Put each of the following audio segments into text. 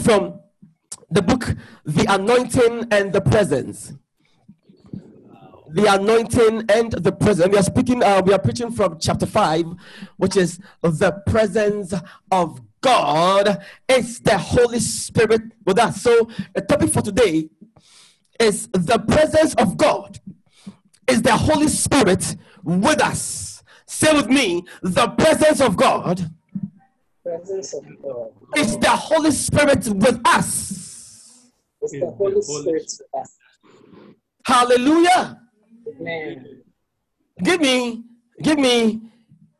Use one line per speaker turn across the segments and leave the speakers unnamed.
from the book The Anointing and the Presence. The anointing and the presence. We are speaking, uh, we are preaching from chapter 5, which is the presence of God. It's the Holy Spirit with us. So, the topic for today is the presence of God. Is the Holy Spirit with us? Say with me, the presence of God
presence of God.
is the Holy Spirit with us.
It's the Holy Spirit with us.
Hallelujah.
Amen.
Give me, give me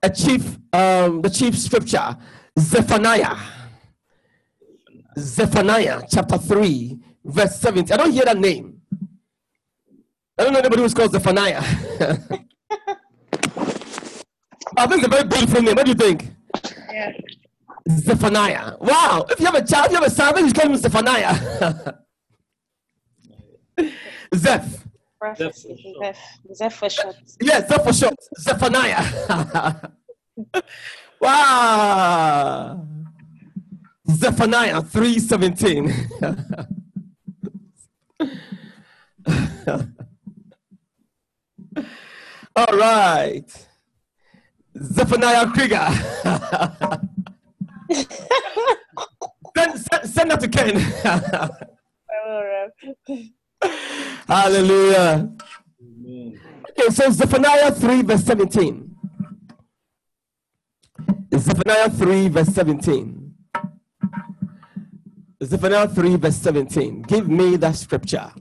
a chief, um, the chief scripture, Zephaniah. Zephaniah chapter 3, verse 17. I don't hear that name. I don't know anybody who's called Zephaniah. I think it's a very beautiful name. What do you think?
Yeah.
Zephaniah. Wow. If you have a child, you have a son, maybe you call him Zephaniah. Zeph.
Zeph. Zeph for short.
Yes, Zeph for short. Zephaniah. wow. Zephaniah 317. All right. Zephaniah Krieger. Send, send, send that to Ken. Hallelujah. Okay, so Zephaniah 3, verse 17. Zephaniah 3, verse 17. Zephaniah 3, verse 17. Give me that scripture.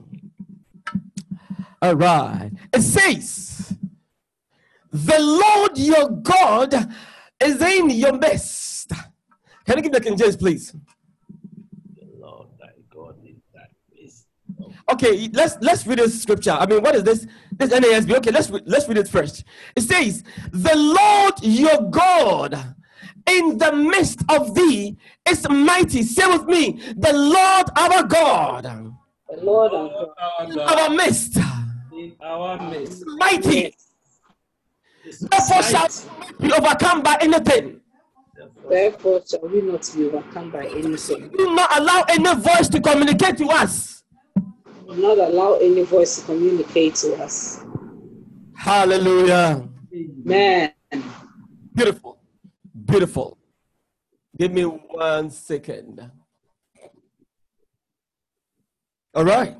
All right. It says, The Lord your God is in your midst. Can you give the King James, please?
The Lord thy God is that is.
Okay, let's let's read this scripture. I mean, what is this? This NASB. Okay, let's re- let's read it first. It says, "The Lord your God in the midst of thee is mighty." Say with me, "The Lord our God
The Lord our God
Our
in our midst,
in our midst.
mighty.
is
Therefore shall
mighty.
we be overcome by anything.
Therefore,
Therefore shall we not be overcome by anything.
Do not allow any voice to communicate to us."
Do not allow any voice to communicate to us.
Hallelujah.
Man.
Beautiful. Beautiful. Give me one second. All right.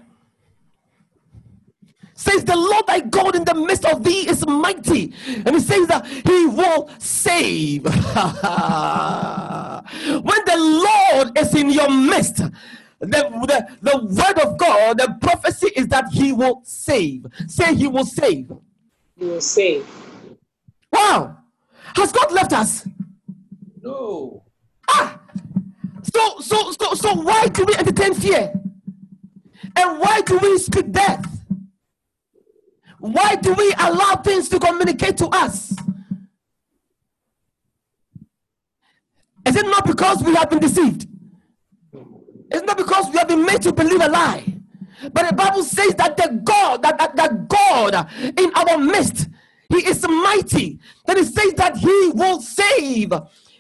Says the Lord thy God in the midst of thee is mighty. And he says that he will save. when the Lord is in your midst, the, the, the word of God, the prophecy is that he will save. Say he will save.
He will save.
Wow. Has God left us?
no.
Ah, so so so so why do we entertain fear? And why do we speak death? Why do we allow things to communicate to us? Is it not because we have been deceived? It's not because we have been made to believe a lie. But the Bible says that the God, that, that, that God in our midst, He is mighty. Then it says that He will save.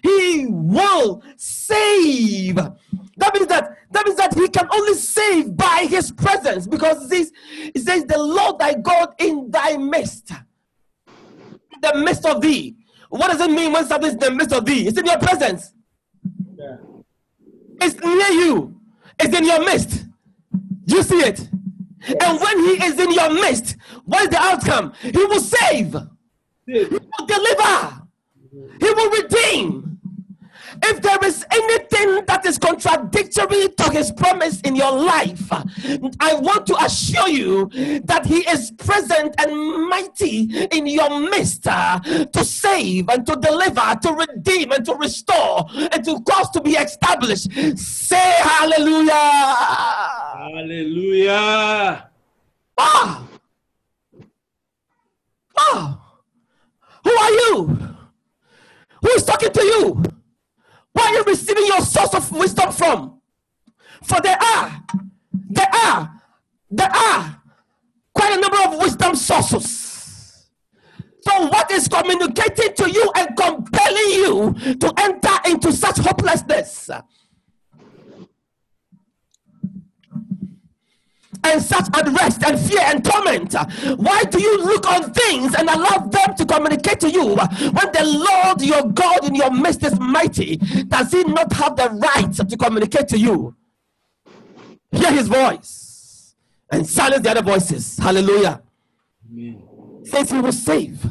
He will save. That means that that means that He can only save by His presence because it says, it says the Lord thy God in thy midst, in the midst of thee. What does it mean when something is in the midst of thee? It's in your presence. It's near you. It's in your midst. You see it. And when he is in your midst, what is the outcome? He will save. He will deliver. He will redeem. If there is anything that is contradictory to his promise in your life, I want to assure you that he is present and mighty in your midst uh, to save and to deliver, to redeem and to restore and to cause to be established. Say hallelujah.
Hallelujah.
Wow. Wow. Who are you? Who is talking to you? Where are you receiving your source of wisdom from? For there are, there are, there are quite a number of wisdom sources. So, what is communicating to you and compelling you to enter into such hopelessness? And such unrest and fear and torment? Why do you look on things and allow them to communicate to you when the Lord your God in your midst is mighty? Does he not have the right to communicate to you? Hear his voice and silence the other voices. Hallelujah.
Amen.
Says he will save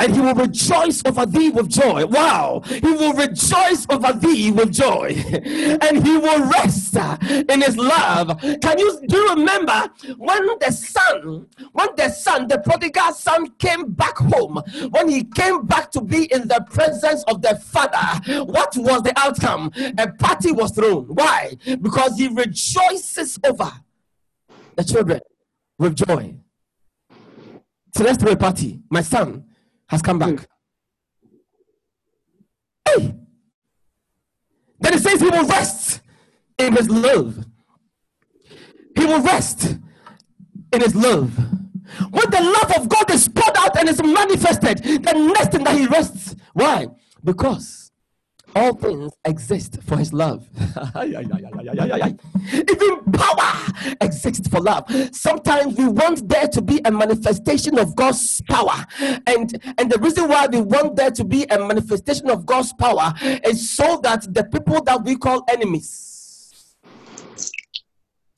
and he will rejoice over thee with joy. Wow, he will rejoice over thee with joy, and he will rest in his love. Can you do you remember when the son, when the son, the prodigal son came back home, when he came back to be in the presence of the father, what was the outcome? A party was thrown. Why? Because he rejoices over the children with joy. So let's throw a party. My son, has come back. Hey! Then it says he will rest in his love. He will rest in his love. When the love of God is poured out and is manifested, the next thing that he rests. Why? Because all things exist for his love. Even power exists for love. Sometimes we want there to be a manifestation of God's power. And, and the reason why we want there to be a manifestation of God's power is so that the people that we call enemies,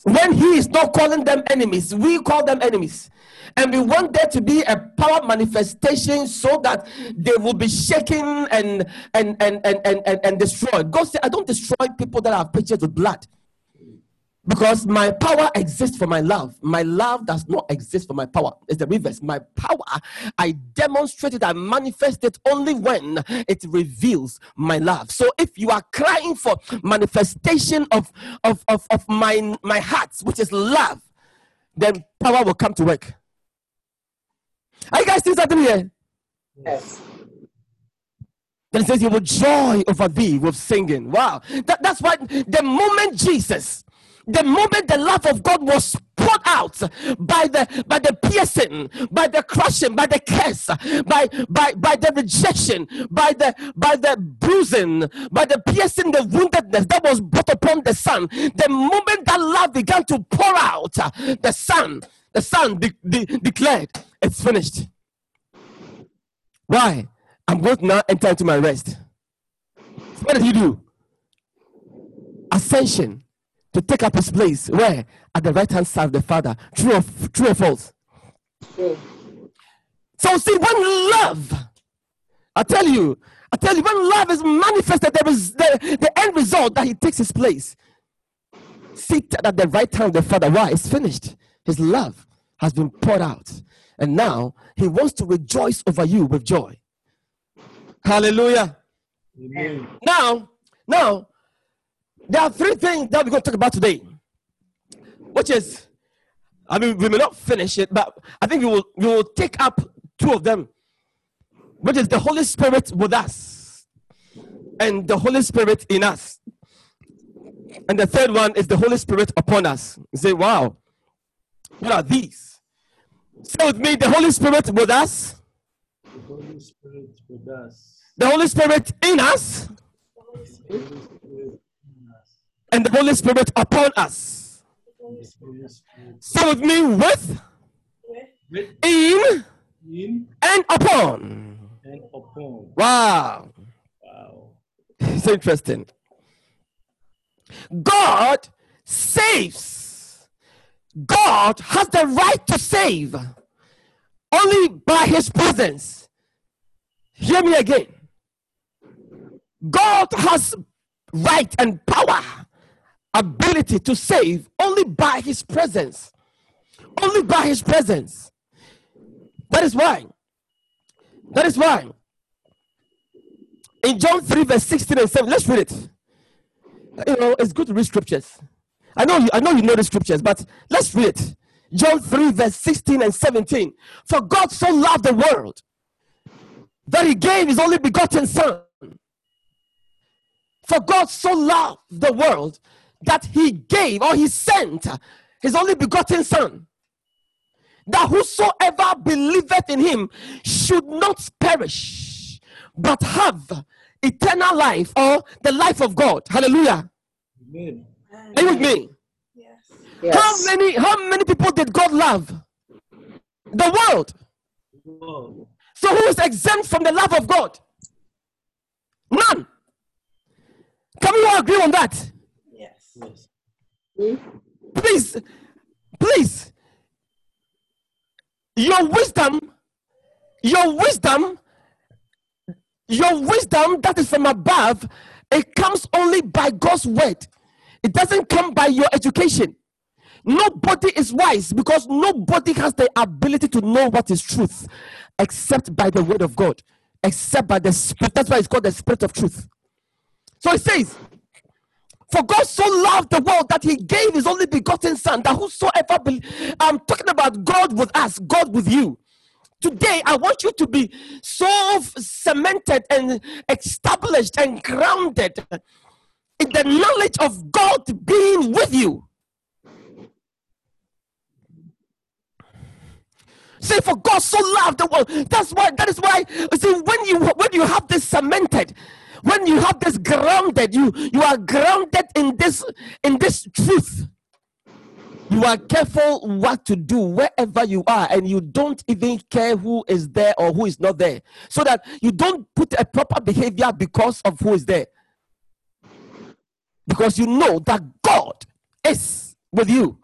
when he is not calling them enemies, we call them enemies and we want there to be a power manifestation so that they will be shaken and and and and and, and, and destroyed. God said, I don't destroy people that have pictures with blood. Because my power exists for my love. My love does not exist for my power. It's the reverse. My power, I demonstrate it, I manifest it only when it reveals my love. So if you are crying for manifestation of, of, of, of my, my heart, which is love, then power will come to work. Are you guys still something here?
Yes.
Then it says he will joy over thee with singing. Wow. That, that's why the moment Jesus, the moment the love of God was poured out by the by the piercing, by the crushing, by the curse, by by by the rejection, by the by the bruising, by the piercing, the woundedness that was brought upon the son. The moment that love began to pour out, the son, the son de- de- declared, "It's finished." Why? I'm going to now enter into my rest. What did he do? Ascension to take up his place. Where? At the right hand side of the Father. True or, true or false?
True.
So, see, when love, I tell you, I tell you, when love is manifested, there is the, the end result that he takes his place. Seated at the right hand of the Father. Why? It's finished. His love has been poured out. And now he wants to rejoice over you with joy. Hallelujah.
Amen.
Now, now, there are three things that we're going to talk about today, which is, I mean, we may not finish it, but I think we will we will take up two of them, which is the Holy Spirit with us and the Holy Spirit in us, and the third one is the Holy Spirit upon us. You say, wow, what are these? Say with me, the Holy Spirit with us,
The Holy Spirit with us.
the Holy Spirit in us,
The Holy Spirit in us.
And the Holy Spirit upon us. Say with me, with,
with,
in,
in,
and upon.
and upon.
Wow.
Wow.
It's interesting. God saves. God has the right to save only by his presence. Hear me again. God has right and power, ability to save only by his presence. Only by his presence. That is why. That is why. In John 3, verse 16 and 7, let's read it. You know, it's good to read scriptures. I know you, I know you know the scriptures, but let's read it. John 3, verse 16 and 17. For God so loved the world that he gave his only begotten son. For God so loved the world that he gave or he sent his only begotten son. That whosoever believeth in him should not perish, but have eternal life or the life of God. Hallelujah.
Amen.
Are you with me?
Yes.
Yes.
How many how many people did God love? The world.
Whoa.
So who is exempt from the love of God? None. Can we all agree on that? Please, please. Your wisdom, your wisdom, your wisdom that is from above, it comes only by God's word. It doesn't come by your education. Nobody is wise because nobody has the ability to know what is truth except by the word of God, except by the spirit. That's why it's called the spirit of truth. So it says, For God so loved the world that he gave his only begotten son, that whosoever be, I'm talking about God with us, God with you. Today, I want you to be so cemented and established and grounded in the knowledge of God being with you. Say, for God so loved the world. That's why. That is why. See, when you when you have this cemented, when you have this grounded, you you are grounded in this in this truth. You are careful what to do wherever you are, and you don't even care who is there or who is not there, so that you don't put a proper behavior because of who is there. Because you know that God is with you.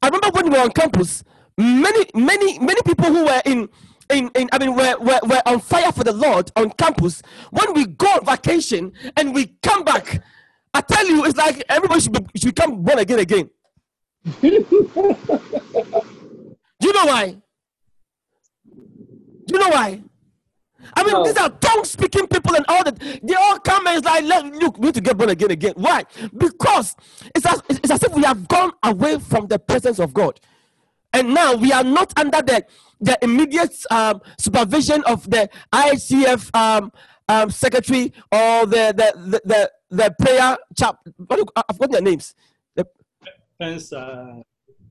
I remember when we were on campus, many, many, many people who were in, in, in I mean, were, were, were on fire for the Lord on campus. When we go on vacation and we come back, I tell you, it's like everybody should, be, should become born again again. Do you know why? Do you know why? I mean,
No.
these are tongue speaking people and all that. They all come and it's like, look, look, we need to get born again again. Why? Because it's as, it's as if we have gone away from the presence of God. And now we are not under the, the immediate um, supervision of the ICF um, um, secretary or the, the, the, the, the prayer chap. What you- I've forgotten their names. The,
Hence, uh,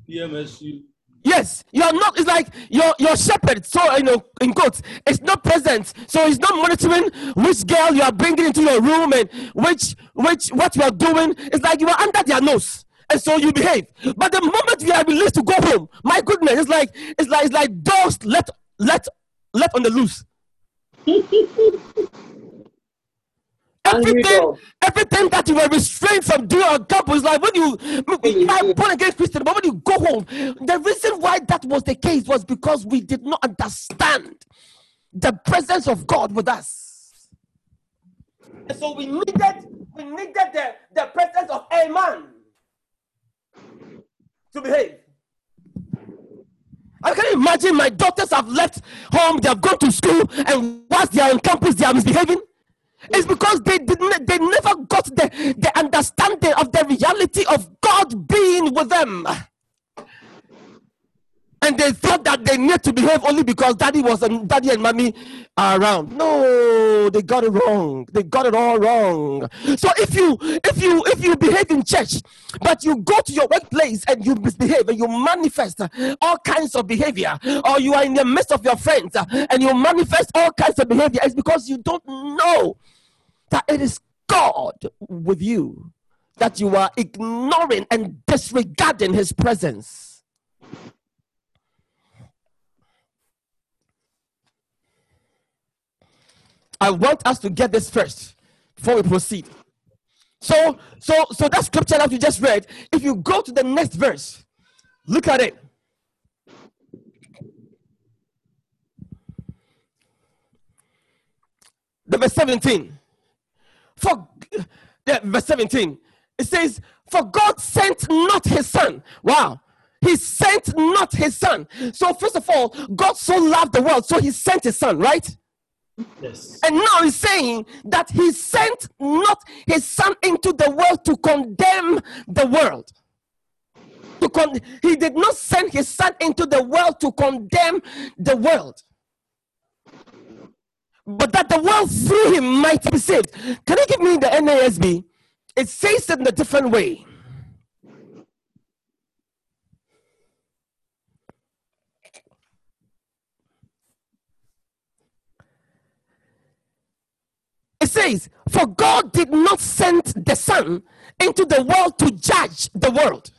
PMSU.
Yes, you are not. It's like your your shepherd. So you know, in quotes, it's not present. So he's not monitoring which girl you are bringing into your room and which which what you are doing. It's like you are under their nose, and so you behave. But the moment you are released to go home, my goodness, it's like it's like it's like dogs let let let on the loose. Everything, everything that you were restrained from doing on campus, like when you, you are born again Christian, but when you go home, the reason why that was the case was because we did not understand the presence of God with us. And so we needed, we needed the, the presence of a man to behave. I can imagine my daughters have left home, they have gone to school, and whilst they are on campus, they are misbehaving. It's because they did not, they never got the, the understanding of the reality of God being with them. And they thought that they need to behave only because daddy was and daddy and mommy are around. No, they got it wrong. They got it all wrong. So if you if you if you behave in church, but you go to your workplace and you misbehave and you manifest all kinds of behavior, or you are in the midst of your friends and you manifest all kinds of behavior, it's because you don't know that it is God with you, that you are ignoring and disregarding His presence. I want us to get this first before we proceed. So, so, so that scripture that you just read, if you go to the next verse, look at it. The verse 17. For yeah, verse 17, it says, For God sent not his son. Wow. He sent not his son. So, first of all, God so loved the world, so he sent his son, right?
Yes.
And now he's saying that he sent not his son into the world to condemn the world. To con- he did not send his son into the world to condemn the world. But that the world through him might be saved. Can you give me the NASB? It says it in a different way. Says, For God did not send the Son into the world to judge the world,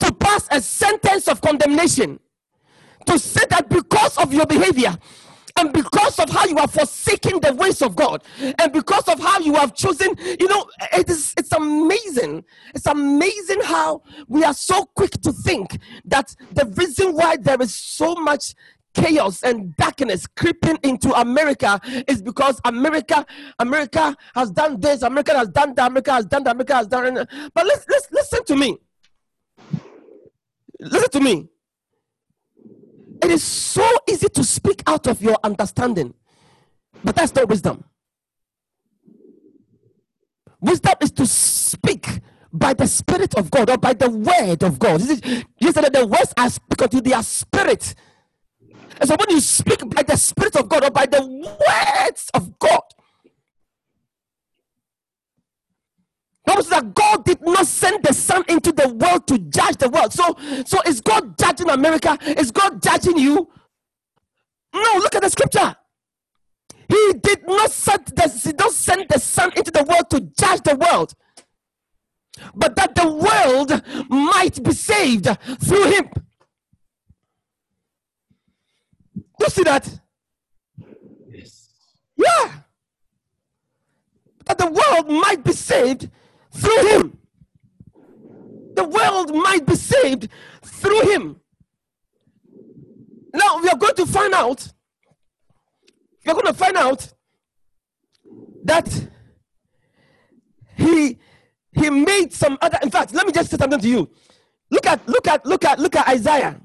to pass a sentence of condemnation, to say that because of your behavior, and because of how you are forsaking the ways of God, and because of how you have chosen, you know, it is it's amazing. It's amazing how we are so quick to think that the reason why there is so much chaos and darkness creeping into America is because America, America has done this, America has done that, America has done that, America has done. that. But let's, let's listen to me. Listen to me. It is so easy to speak out of your understanding, but that's not wisdom. Wisdom is to speak by the Spirit of God or by the Word of God. That the words I speak unto you, they are spirit. And so when you speak by the Spirit of God or by the words of God, says that God did not send the Son into the world to judge the world. So, so is God judging America? Is God judging you? No, look at the scripture. He did not send the, he don't send the Son into the world to judge the world, but that the world might be saved through him. Do you see that?
Yes.
Yeah. That the world might be saved through him. The world might be saved through him. Now we are going to find out. We are going to find out that he he made some other. In fact, let me just say something to you. Look at look at look at look at Isaiah.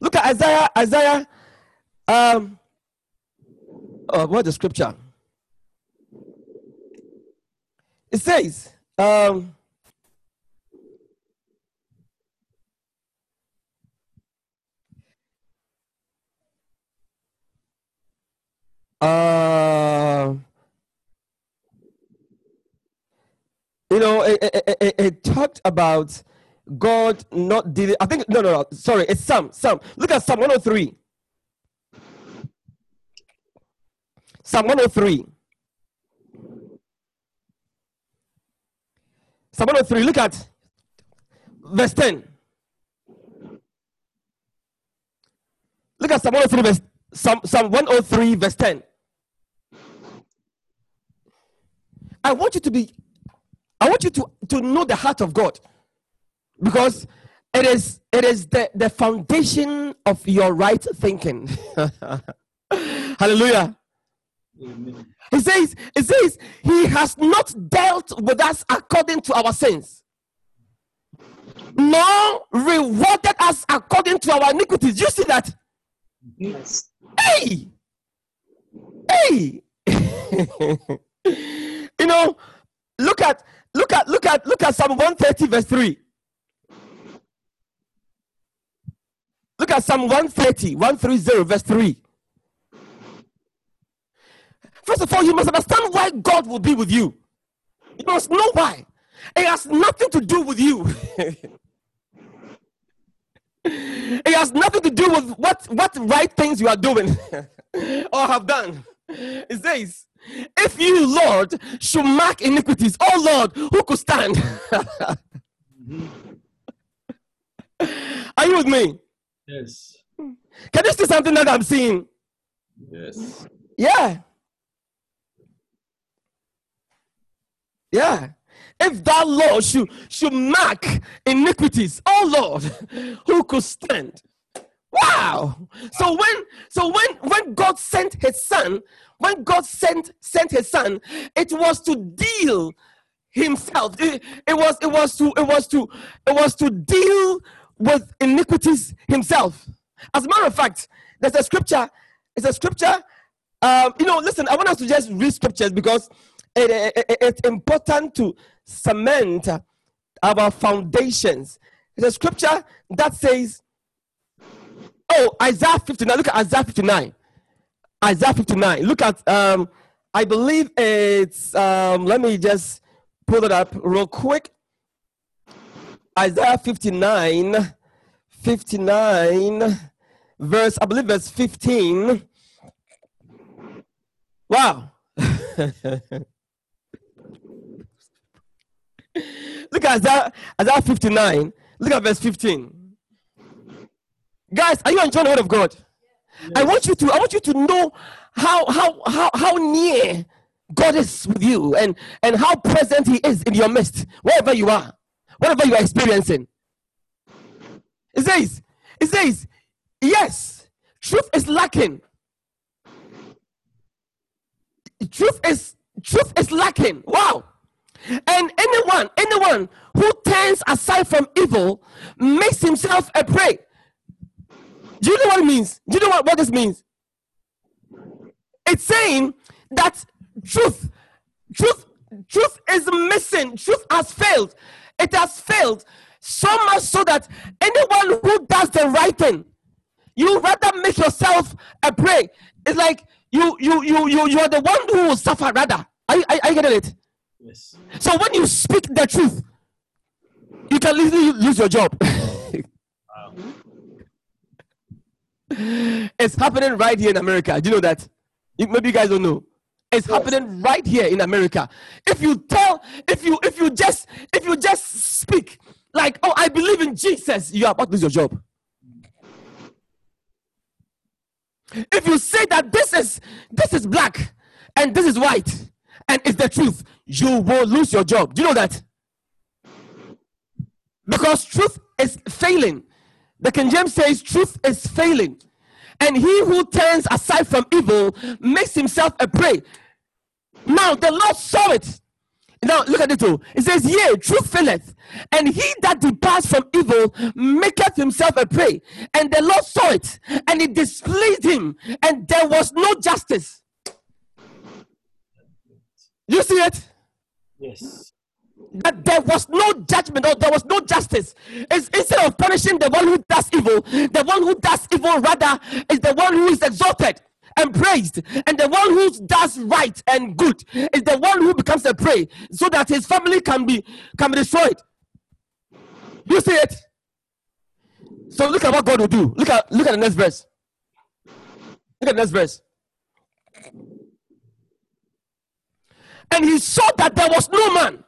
Look Isaiah, Isaiah, um, oh, what the scripture? It says, um, uh, you know, it, it, it, it talked about God not dealing. I think no, no, no. Sorry, it's Psalm. Psalm. Look at Psalm 103. Psalm 103. Psalm 103. Look at verse 10. Look at Psalm 103, verse Psalm, Psalm 103, verse 10. I want you to be, I want you to, to know the heart of God because it is it is the, the foundation of your right thinking. Hallelujah.
Amen.
he says it says he has not dealt with us according to our sins nor rewarded us according to our iniquities. You see that?
Yes.
hey! Hey! You know look at look at look at look at psalm 130 verse 3 look at psalm 130 130 verse 3 first of all you must understand why god will be with you. You must know why. It has nothing to do with you. It has nothing to do with what what right things you are doing or have done. It says if you lord should mark iniquities oh lord who could stand? Are you with me
Yes. Hmm.
can you see something that i'm seeing?
Yes.
yeah. Yeah. If that law should should mark iniquities oh lord who could stand? Wow. So when so when when god sent his son when god sent sent his son it was to deal himself. It, it was it was to it was to it was to deal with iniquities himself as a matter of fact there's a scripture it's a scripture um, you know listen i want us to just read scriptures because it, it- it- it's important to cement our foundations there's a scripture that says oh isaiah 59 look at isaiah 59 Isaiah 59. Look at, um, I believe it's, um, let me just pull it up real quick. Isaiah 59, 59, verse, I believe verse 15. Wow. Look at Isaiah, Isaiah 59. Look at verse 15. Guys, are you enjoying the word of God? I want you to I want you to know how how how how near God is with you and and how present he is in your midst wherever you are whatever you are experiencing. It says it says yes truth is lacking. Truth is truth is lacking. Wow. And anyone anyone who turns aside from evil makes himself a prey. Do you know what it means? Do you know what, what this means? It's saying that truth truth truth is missing. Truth has failed it has failed so much so that anyone who does the right thing you rather make yourself a prey. It's like you you you you you are the one who will suffer rather. Are you, are, are you getting it?
Yes.
so when you speak the truth you can easily lose your job.
Wow.
it's happening right here in america. Do you know that? You- maybe you guys don't know it's happening right here in america. If you tell if you if you just if you just speak like oh i believe in jesus you are about to lose your job. If you say that this is this is black and this is white and it's the truth you will lose your job. Do you know that? Because truth is failing. The king james says truth is failing and he who turns aside from evil makes himself a prey. Now the lord saw it. Now look at it too. It says yea truth faileth and he that departs from evil maketh himself a prey. And the lord saw it and it displeased him and there was no justice. You see it?
Yes.
That there was no judgment or there was no justice. It's, instead of punishing the one who does evil, the one who does evil rather is the one who is exalted and praised, and the one who does right and good is the one who becomes a prey, so that his family can be can be destroyed. You see it? So look at what God will do. Look at look at the next verse. Look at the next verse. And he saw that there was no man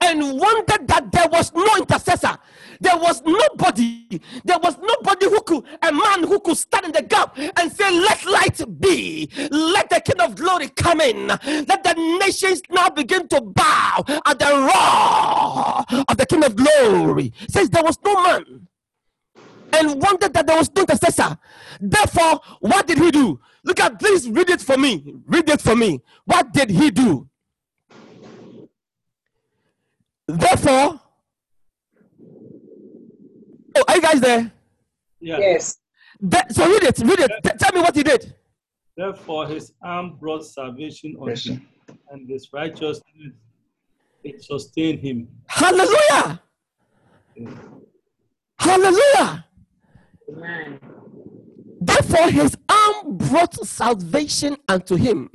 and wondered that there was no intercessor. There was nobody. There was nobody who could, a man who could stand in the gap and say, Let light be. Let the King of Glory come in. Let the nations now begin to bow at the roar of the King of Glory. Says there was no man and wondered that there was no intercessor. Therefore, what did he do? Look at please read it for me. Read it for me. What did he do? Therefore, oh, are you guys there?
Yeah.
Yes.
That- so read it, read it. T- tell me what he did.
Therefore, his arm brought salvation unto him, and his righteousness it sustained him.
Hallelujah! Hallelujah!
Amen.
Therefore, his arm brought salvation unto him,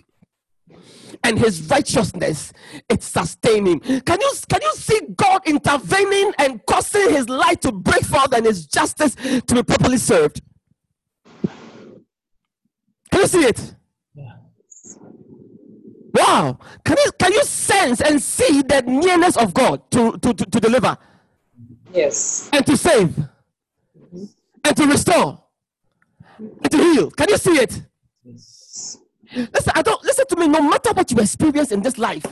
and his righteousness it sustained him. Can you can you see God intervening and causing his light to break forth and his justice to be properly served? Can you see it? Wow! Can you can you sense and see the nearness of God to, to, to, to deliver
Yes.
and to save mm-hmm. and to restore and to heal? Can you see it?
Yes.
Listen, I don't listen to me. No matter what you experience in this life,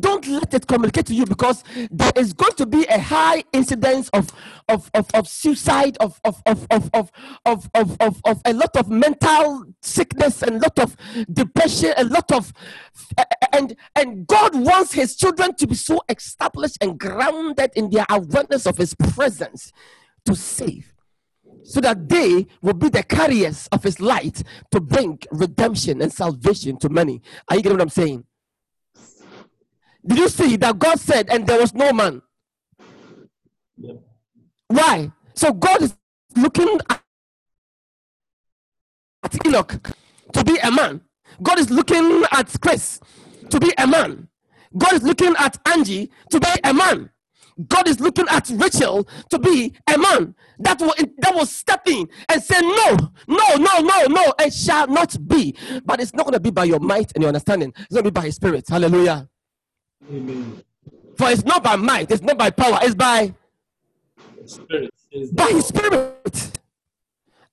don't let it communicate to you because there is going to be a high incidence of of of, of suicide, of of of of of of of, of, of a lot of mental sickness, and lot of depression, a lot of and and God wants His children to be so established and grounded in their awareness of His presence to save so that they will be the carriers of his light to bring redemption and salvation to many. Are you getting what I'm saying? Did you see that God said, and there was no man?
Yep.
Why? So God is looking at Enoch to be a man. God is looking at Chris to be a man. God is looking at Angie to be a man. God is looking at Rachel to be a man that will that will step in and say, No, no, no, no, no, it shall not be. But it's not going to be by your might and your understanding, it's going to be by his spirit. Hallelujah.
Amen.
For it's not by might, it's not by power, it's by
Spirit
by his spirit.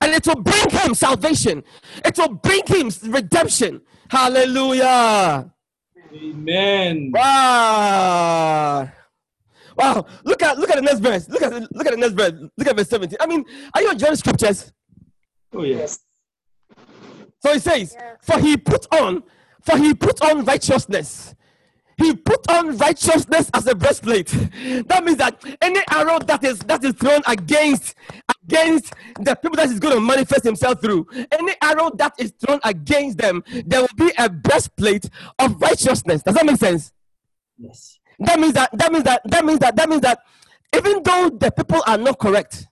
And it will bring him salvation. It will bring him redemption. Hallelujah.
Amen.
Wow. Wow. Look at look at the next verse. Look at look at the next verse. Look at verse 17. I mean, are you enjoying scriptures?
Oh yes.
So it says, For he put on, for he put on righteousness. He put on righteousness as a breastplate. That means that any arrow that is that is thrown against against the people that is going to manifest himself through, any arrow that is thrown against them, there will be a breastplate of righteousness. Does that make sense?
Yes.
That means that that means that that means that that means that even though the people are not correct,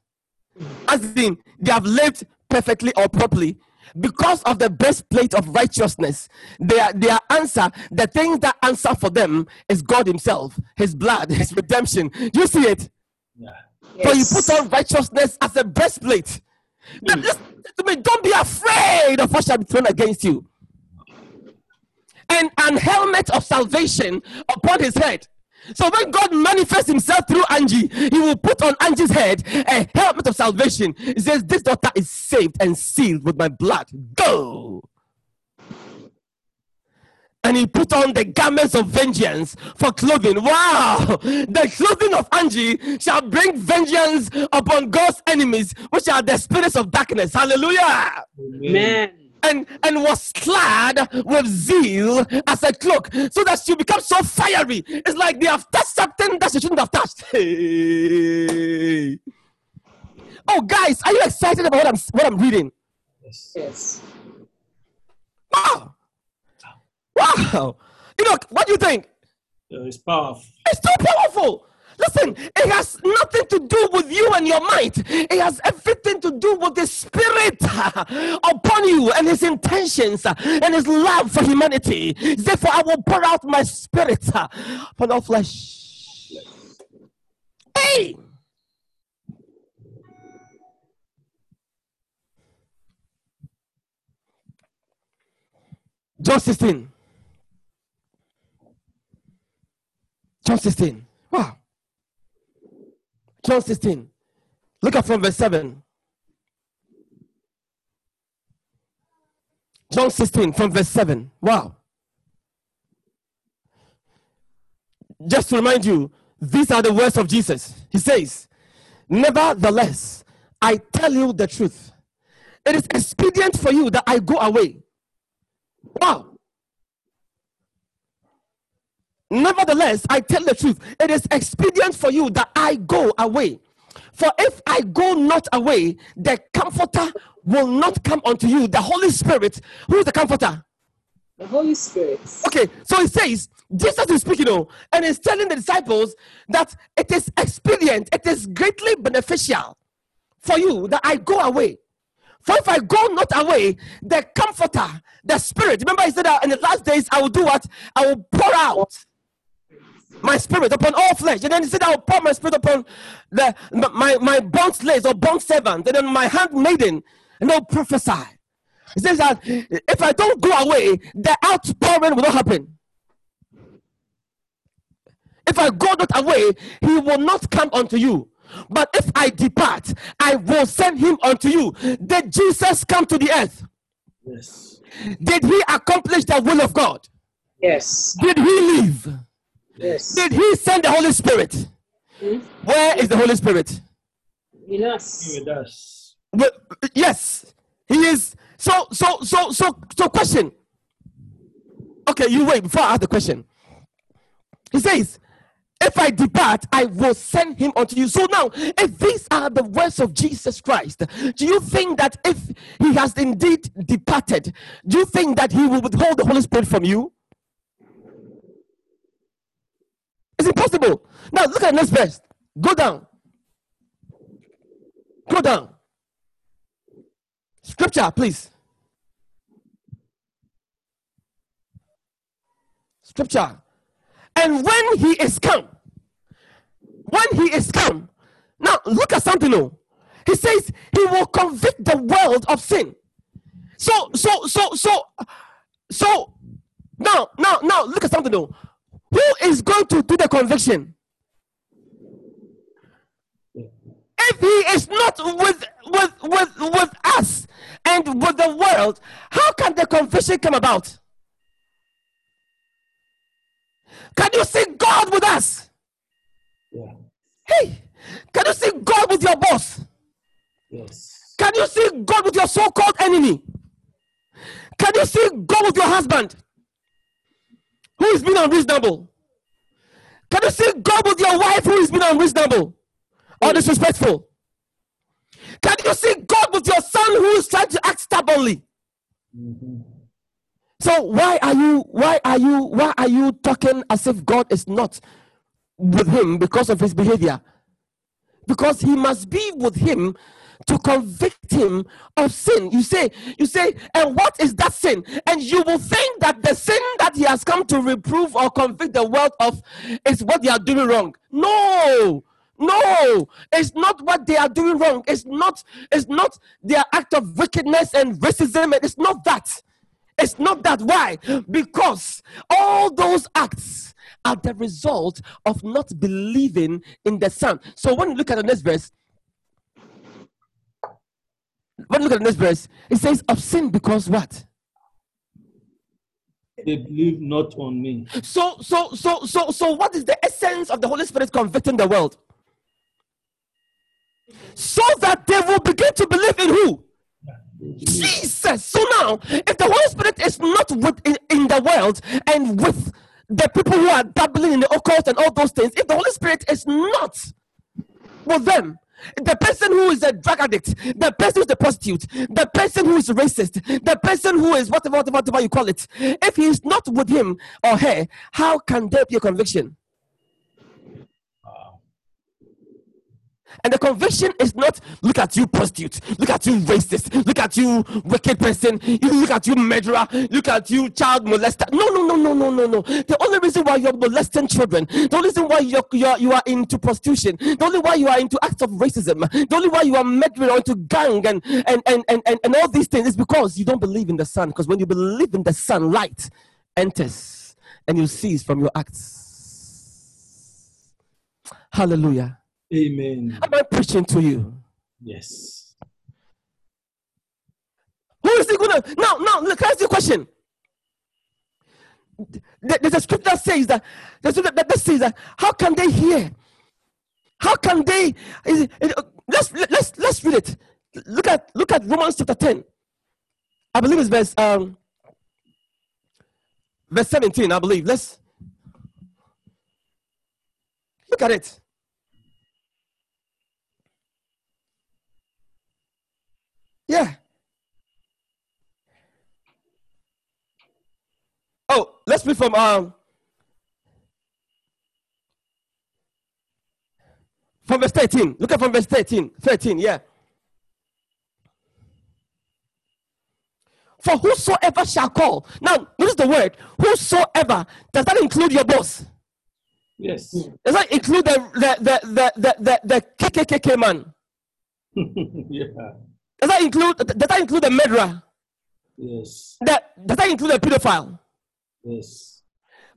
as in they have lived perfectly or properly, because of the breastplate of righteousness, their their answer, the things that answer for them is God Himself, His blood, His redemption. Do you see it?
Yeah.
So you put on righteousness as a breastplate. Now, listen hmm. to me, don't be afraid of what shall be thrown against you. And an helmet of salvation upon his head. So when God manifests himself through Angie, he will put on Angie's head a helmet of salvation. He says, This daughter is saved and sealed with my blood. Go. And he put on the garments of vengeance for clothing. Wow! The clothing of Angie shall bring vengeance upon God's enemies, which are the spirits of darkness. Hallelujah!
Amen.
And and was clad with zeal as a cloak, so that she become so fiery. It's like they have touched something that she shouldn't have touched. Hey. Oh, guys, are you excited about what I'm what I'm reading?
Yes.
Yes.
Wow, wow. You know what do you think?
It's powerful.
It's too powerful. Listen, it has nothing to do with you and your might. It has everything to do with the spirit upon you and his intentions and his love for humanity. Therefore, I will pour out my spirit upon all flesh. Hey! John 16. John 16. Wow. John 16. Look at from verse 7. John 16 from verse 7. Wow. Just to remind you, these are the words of Jesus. He says, Nevertheless, I tell you the truth. It is expedient for you that I go away. Wow. Nevertheless, I tell the truth, it is expedient for you that I go away. For if I go not away, the comforter will not come unto you. The Holy Spirit, who is the comforter?
The Holy Spirit.
Okay, so it says, Jesus is speaking, oh, and he's telling the disciples that it is expedient, it is greatly beneficial for you that I go away. For if I go not away, the comforter, the spirit, remember he said that in the last days I will do what? I will pour out my spirit upon all flesh. And then he said, I will pour my spirit upon the my, my bond slaves or bond servant, and then my handmaiden, and they'll prophesy. He says that if I don't go away, the outpouring will not happen. If I go not away, he will not come unto you. But if I depart, I will send him unto you. Did Jesus come to the earth?
Yes.
Did he accomplish the will of God?
Yes.
Did he live?
Yes.
Did he send the Holy Spirit? Hmm? Where is the Holy Spirit?
In us.
With us.
Well, yes, he is. So, so, so, so, so, question. Okay, you wait before I ask the question. He says, If I depart, I will send him unto you. So now, if these are the words of Jesus Christ, do you think that if he has indeed departed, do you think that he will withhold the Holy Spirit from you? It's impossible. Now, look at next verse. Go down. Go down. Scripture, please. Scripture. And when he is come, when he is come. Now look at something. Oh, he says he will convict the world of sin. So, so, so, so, so. Now, now, now, look at something. Oh, who is going to do the conviction? If he is not with with with with us and with the world, how can the conviction come about? Can you see God with us?
Yeah.
Hey, can you see God with your boss?
Yes.
Can you see God with your so called enemy? Can you see God with your husband who is being unreasonable? Can you see God with your wife who is being unreasonable or disrespectful? Can you see God with your son who is trying to act stubbornly?
Mhm.
So why are you why are you why are you talking as if God is not with him because of his behavior? Because he must be with him to convict him of sin. You say, you say, and what is that sin? And you will think that the sin that he has come to reprove or convict the world of is what they are doing wrong. No, no, it's not what they are doing wrong. It's not, it's not their act of wickedness and racism, it's not that. It's not that. Why? Because all those acts are the result of not believing in the Son. So when you look at the next verse, you look at the next verse, it says of sin because what?
They believe not on me.
So, so, so, so, so, what is the essence of the Holy Spirit convicting the world? So that they will begin to believe in who? Jesus. So now, if the Holy Spirit is not with in, in the world and with the people who are dabbling in the occult and all those things, if the Holy Spirit is not with them, the person who is a drug addict, the person who is a prostitute, the person who is racist, the person who is whatever, whatever, whatever you call it, if he is not with him or her, how can there be a conviction? And the conviction is not look at you prostitute, look at you racist, look at you wicked person, you look at you murderer, look at you child molester. No, no, no, no, no, no, no. The only reason why you're molesting children, the only reason why you're, you're you are into prostitution, the only why you are into acts of racism, the only why you are murdering into gang and and, and, and, and and all these things is because you don't believe in the Son. Because when you believe in the Son, light enters and you cease from your acts. Hallelujah.
Amen.
Am I preaching to you?
Yes.
Who is he gonna now? Now, look, ask the question. There's a scripture that says that there's a that says that how can they hear? How can they? is it- let's let's let's read it. Look at look at Romans chapter ten. I believe it's verse um verse seventeen. I believe. Let's look at it. Yeah. Oh, let's read from um from verse 13. Look at from verse 13. 13, yeah. For whosoever shall call. Now, notice the word whosoever. Does that include your boss?
Yes.
Does that include the the the the the, the, the KKKK man?
yeah.
Does that include does that include the murderer?
Yes.
That does that include the pedophile?
Yes.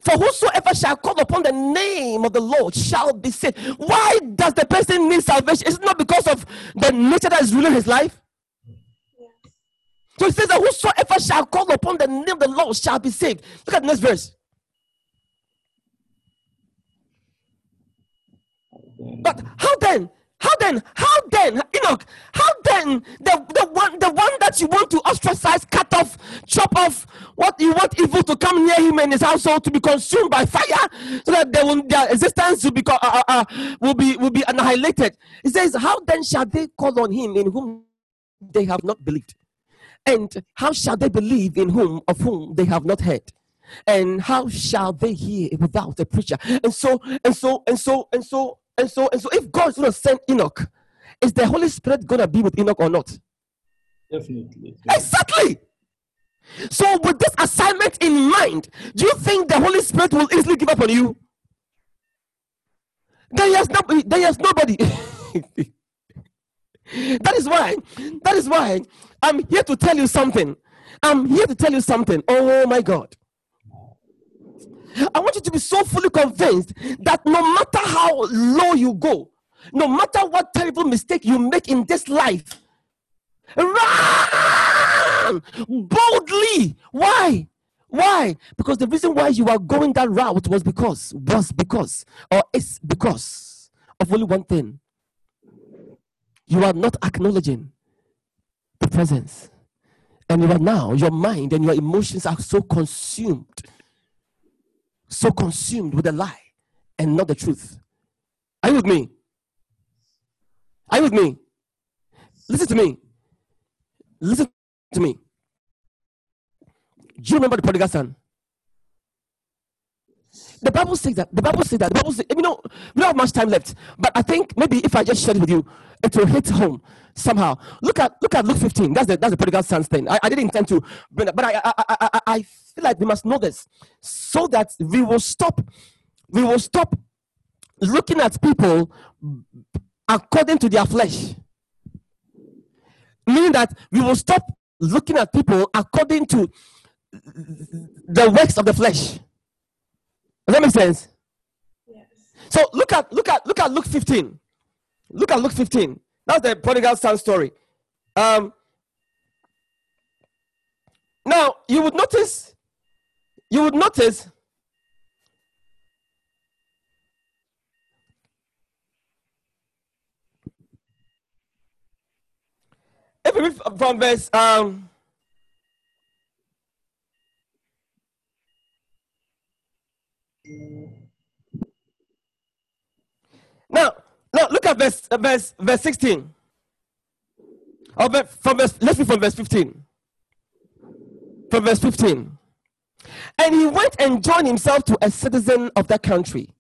For whosoever shall call upon the name of the Lord shall be saved. Why does the person need salvation? Is it not because of the nature that is ruling his life? So it says that whosoever shall call upon the name of the Lord shall be saved. Look at the next verse. But how then? How then? How then, Enoch? How then the, the one the one that you want to ostracize, cut off, chop off, what you want evil to come near him and his household to be consumed by fire, so that they will, their existence will be uh, uh, uh, will be will be annihilated. He says, How then shall they call on him in whom they have not believed? And how shall they believe in whom of whom they have not heard? And how shall they hear without a preacher? And so, and so, and so, and so, and so, and so, if God's gonna send Enoch, is the Holy Spirit gonna be with Enoch or not?
Definitely.
Exactly. So, with this assignment in mind, do you think the Holy Spirit will easily give up on you? Then has nobody. Then has nobody. that is why. That is why I'm here to tell you something. I'm here to tell you something. Oh my God. I want you to be so fully convinced that no matter how low you go, no matter what terrible mistake you make in this life, run boldly. Why? Why? Because the reason why you are going that route was because, was because, or is because of only one thing. You are not acknowledging the presence. And you are now, your mind and your emotions are so consumed so consumed with a lie and not the truth. Are you with me? Are you with me? Listen to me. Listen to me. Do you remember the prodigal son? The Bible says that. The Bible says that. The Bible says, you know, we don't have much time left. But I think maybe if I just share it with you, it will hit home somehow. Look at look at Luke 15. That's the that's the prodigal son's thing. I, I didn't intend to but I I, I I I feel like we must know this so that we will stop. We will stop looking at people according to their flesh. Meaning that we will stop looking at people according to the works of the flesh. Does that make sense? Yes. So look at look at look at Luke 15. Look at Luke 15. That's the prodigal son story. Um, now you would notice, you would notice if we from verse um, now at verse uh, verse verse 16. Or from verse, let's read from verse 15. From verse 15. And he went and joined himself to a citizen of that country.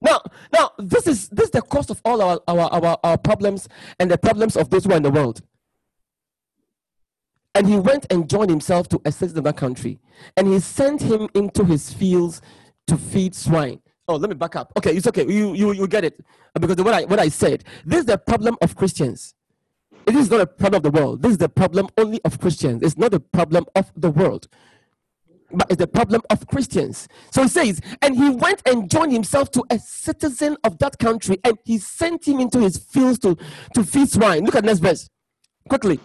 Now, now this is this is the cause of all our, our, our, our problems and the problems of those who are in the world. And he went and joined himself to a citizen of that country. And he sent him into his fields to feed swine. Oh, let me back up. Okay, it's okay. You you you get it because what I what I said. This is the problem of Christians. It is not a problem of the world. This is the problem only of Christians. It's not a problem of the world, but it's the problem of Christians. So he says, and he went and joined himself to a citizen of that country, and he sent him into his fields to to feed swine. Look at next verse, quickly.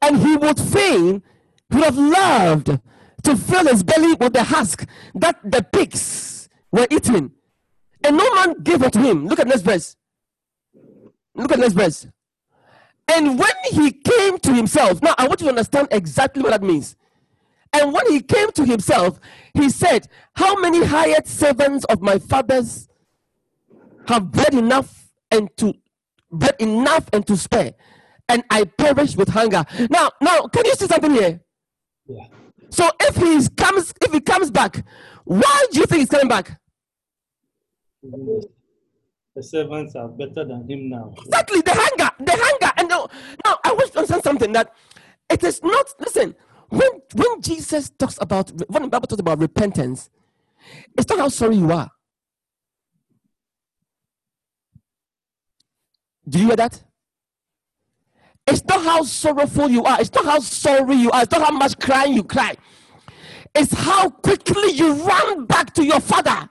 And he would fain would have loved to fill his belly with the husk that the pigs were eating. And no man gave it to him. Look at next verse. Look at next verse. And when he came to himself, now I want you to understand exactly what that means. And when he came to himself, he said, How many hired servants of my father's have bread enough and to bread enough and to spare, and I perish with hunger. Now, now, can you see something here? Yeah. So if he comes, if he comes back, why do you think he's coming back?
The servants are better than him now.
Exactly, the hunger, the hunger. And now, now I want to understand something that it is not. Listen, when when Jesus talks about when the Bible talks about repentance, it's not how sorry you are. Do you hear that? It's not how sorrowful you are. It's not how sorry you are. It's not how much crying you cry. It's how quickly you run back to your father.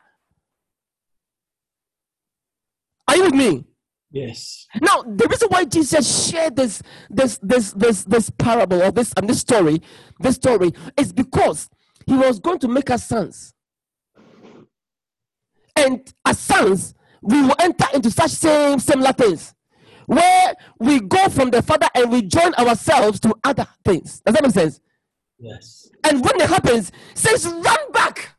Are you with me?
Yes.
Now, the reason why Jesus shared this this this this this parable or this and this story, this story is because he was going to make us sons. And as sons, we will enter into such same similar things where we go from the Father and we join ourselves to other things. Does that make sense?
Yes.
And when it happens, says run back.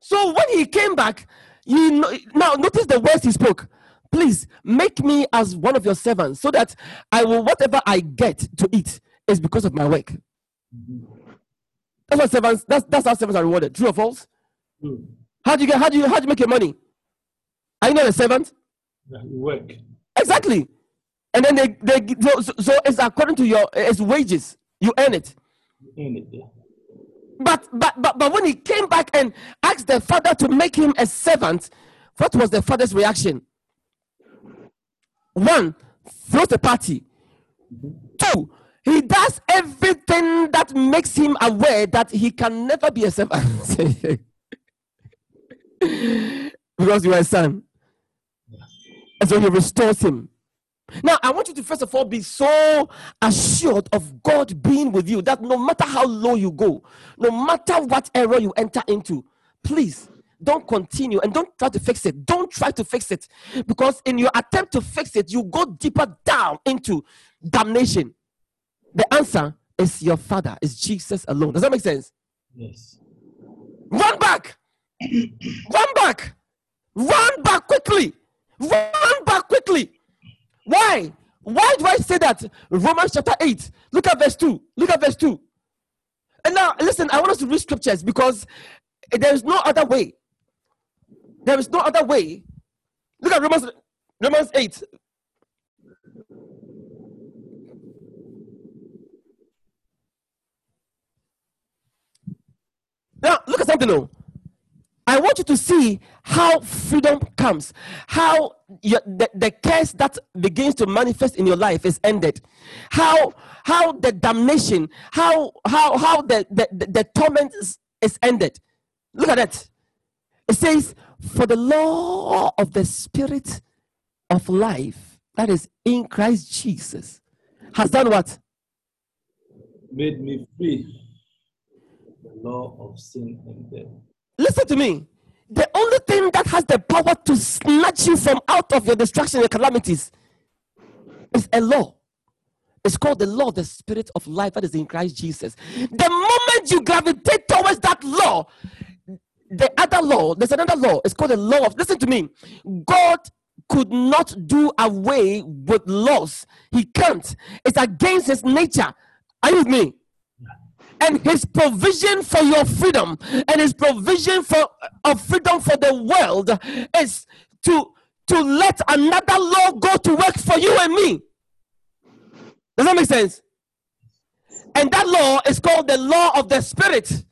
So when he came back, you know, now notice the words he spoke. Please make me as one of your servants, so that I will whatever I get to eat is because of my work. Mm-hmm. That's what servants. That's that's how servants are rewarded. True or false? Mm. How do you get? How do you how do you make your money? Are you not a servant?
Yeah, you work.
Exactly. And then they, they so, so it's according to your it's wages. You earn it.
You earn it, yeah.
But, but but but when he came back and asked the father to make him a servant, what was the father's reaction? One, throws the party. Two, he does everything that makes him aware that he can never be a servant. because you are a son. And so he restores him. Now, I want you to first of all be so assured of God being with you that no matter how low you go, no matter what error you enter into, please don't continue and don't try to fix it. Don't try to fix it because in your attempt to fix it, you go deeper down into damnation. The answer is your Father, is Jesus alone. Does that make sense?
Yes.
Run back. Run back. Run back quickly. Run back quickly. Why? Why do I say that? Romans chapter 8. Look at verse 2. Look at verse 2. And now, listen, I want us to read scriptures because there is no other way. There is no other way. Look at Romans, Romans 8. Now, look at something though. I want you to see how freedom comes, how your, the, the curse that begins to manifest in your life is ended, how how the damnation, how how how the the, the, the torment is, is ended. Look at that. It says, "For the law of the Spirit of life that is in Christ Jesus has done what?
Made me free. The law of sin and death.
Listen to me. The only thing that has the power to snatch you from out of your destruction and calamities is a law. It's called the law, of the spirit of life that is in Christ Jesus. The moment you gravitate towards that law, the other law, there's another law. It's called the law of, listen to me. God could not do away with laws. He can't. It's against his nature. Are you with me? And his provision for your freedom and his provision for of freedom for the world is to to let another law go to work for you and me. Does that make sense? And that law is called the law of the spirit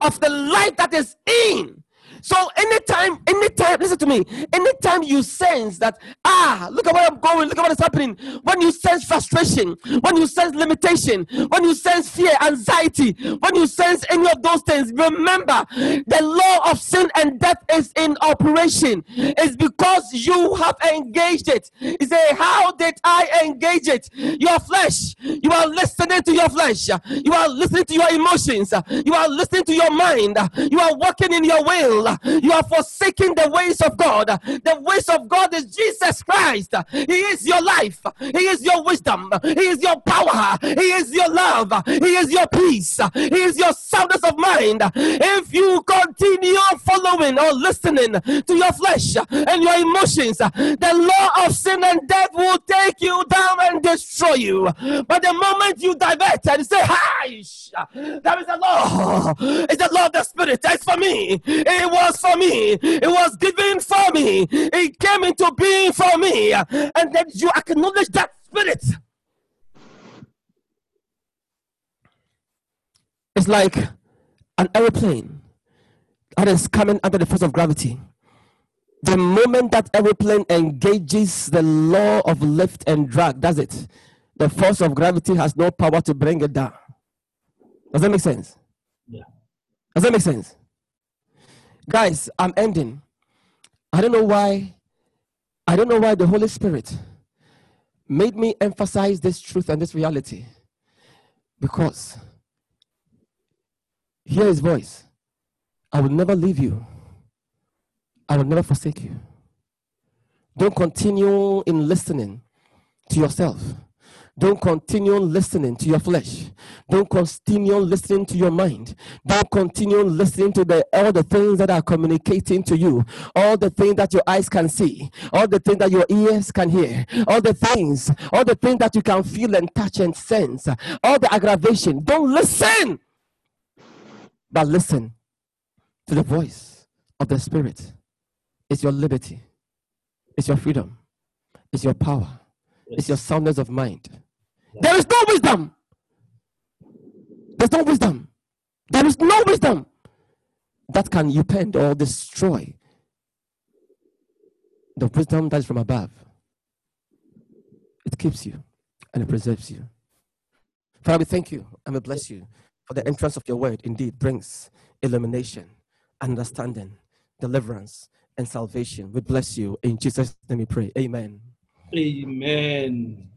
of the light that is in so anytime, anytime, listen to me, anytime you sense that, ah, look at where I'm going, look at what is happening, when you sense frustration, when you sense limitation, when you sense fear, anxiety, when you sense any of those things, remember the law of sin and death is in operation. It's because you have engaged it. You say, How did I engage it? Your flesh. You are listening to your flesh. You are listening to your emotions. You are listening to your mind. You are walking in your will. You are forsaking the ways of God. The ways of God is Jesus Christ. He is your life. He is your wisdom. He is your power. He is your love. He is your peace. He is your soundness of mind. If you continue following or listening to your flesh and your emotions, the law of sin and death will take you down and destroy you. But the moment you divert and say, Hi, there is a law. It's the law of the Spirit. It's for me. It was for me. It was given for me. It came into being for me. And then you acknowledge that spirit. It's like an aeroplane that is coming under the force of gravity. The moment that aeroplane engages the law of lift and drag, does it? The force of gravity has no power to bring it down. Does that make sense?
Yeah.
Does that make sense? Guys, I'm ending. I don't know why. I don't know why the Holy Spirit made me emphasize this truth and this reality. Because hear his voice. I will never leave you. I will never forsake you. Don't continue in listening to yourself. Don't continue listening to your flesh. Don't continue listening to your mind. Don't continue listening to the, all the things that are communicating to you, all the things that your eyes can see, all the things that your ears can hear, all the things, all the things that you can feel and touch and sense, all the aggravation. Don't listen, but listen to the voice of the Spirit. It's your liberty, it's your freedom, it's your power, it's your soundness of mind. There is no wisdom. There's no wisdom. There is no wisdom that can upend or destroy the wisdom that is from above. It keeps you and it preserves you. Father, we thank you and we bless you for the entrance of your word indeed brings illumination, understanding, deliverance, and salvation. We bless you. In Jesus' name we pray. Amen.
Amen.